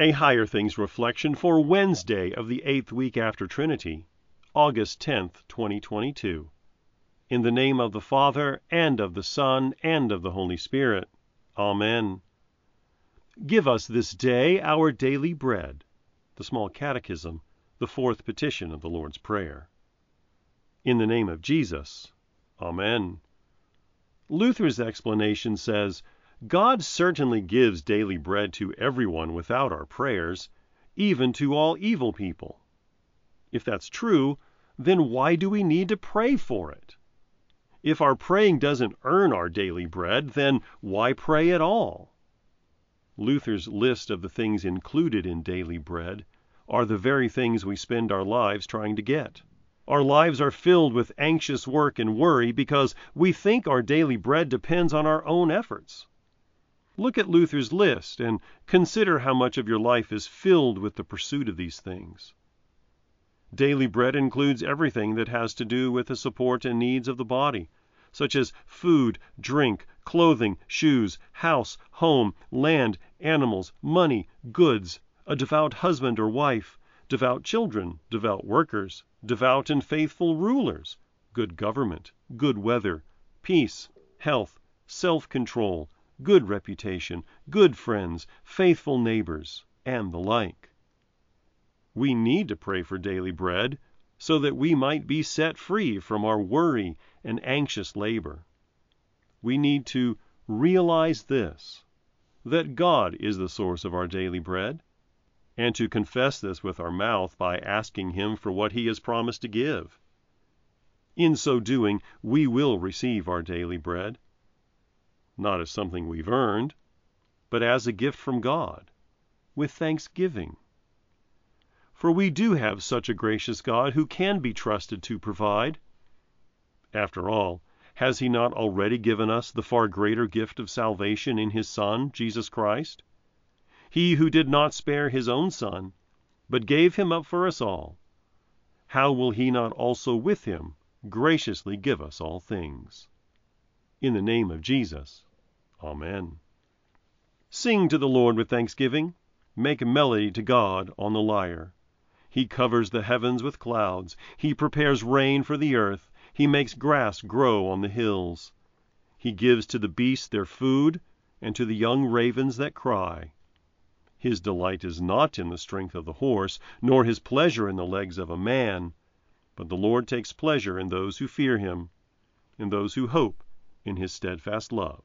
A Higher Things reflection for Wednesday of the eighth week after Trinity, August 10th, 2022. In the name of the Father, and of the Son, and of the Holy Spirit. Amen. Give us this day our daily bread. The Small Catechism, the fourth petition of the Lord's Prayer. In the name of Jesus. Amen. Luther's explanation says, God certainly gives daily bread to everyone without our prayers, even to all evil people. If that's true, then why do we need to pray for it? If our praying doesn't earn our daily bread, then why pray at all? Luther's list of the things included in daily bread are the very things we spend our lives trying to get. Our lives are filled with anxious work and worry because we think our daily bread depends on our own efforts. Look at Luther's list and consider how much of your life is filled with the pursuit of these things. Daily bread includes everything that has to do with the support and needs of the body, such as food, drink, clothing, shoes, house, home, land, animals, money, goods, a devout husband or wife, devout children, devout workers, devout and faithful rulers, good government, good weather, peace, health, self control, good reputation, good friends, faithful neighbors, and the like. We need to pray for daily bread so that we might be set free from our worry and anxious labor. We need to realize this that God is the source of our daily bread, and to confess this with our mouth by asking Him for what He has promised to give. In so doing, we will receive our daily bread not as something we've earned, but as a gift from God, with thanksgiving. For we do have such a gracious God who can be trusted to provide. After all, has He not already given us the far greater gift of salvation in His Son, Jesus Christ? He who did not spare His own Son, but gave Him up for us all, how will He not also with Him graciously give us all things? In the name of Jesus. Amen. Sing to the Lord with thanksgiving. Make melody to God on the lyre. He covers the heavens with clouds. He prepares rain for the earth. He makes grass grow on the hills. He gives to the beasts their food, and to the young ravens that cry. His delight is not in the strength of the horse, nor his pleasure in the legs of a man, but the Lord takes pleasure in those who fear him, in those who hope in his steadfast love.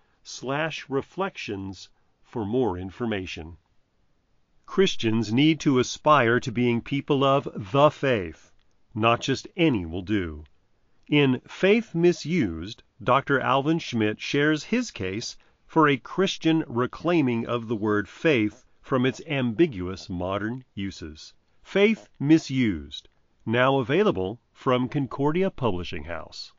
www.higherthings.org/reflections for more information. Christians need to aspire to being people of the faith. Not just any will do. In Faith Misused, Dr. Alvin Schmidt shares his case for a Christian reclaiming of the word faith from its ambiguous modern uses. Faith Misused, now available from Concordia Publishing House.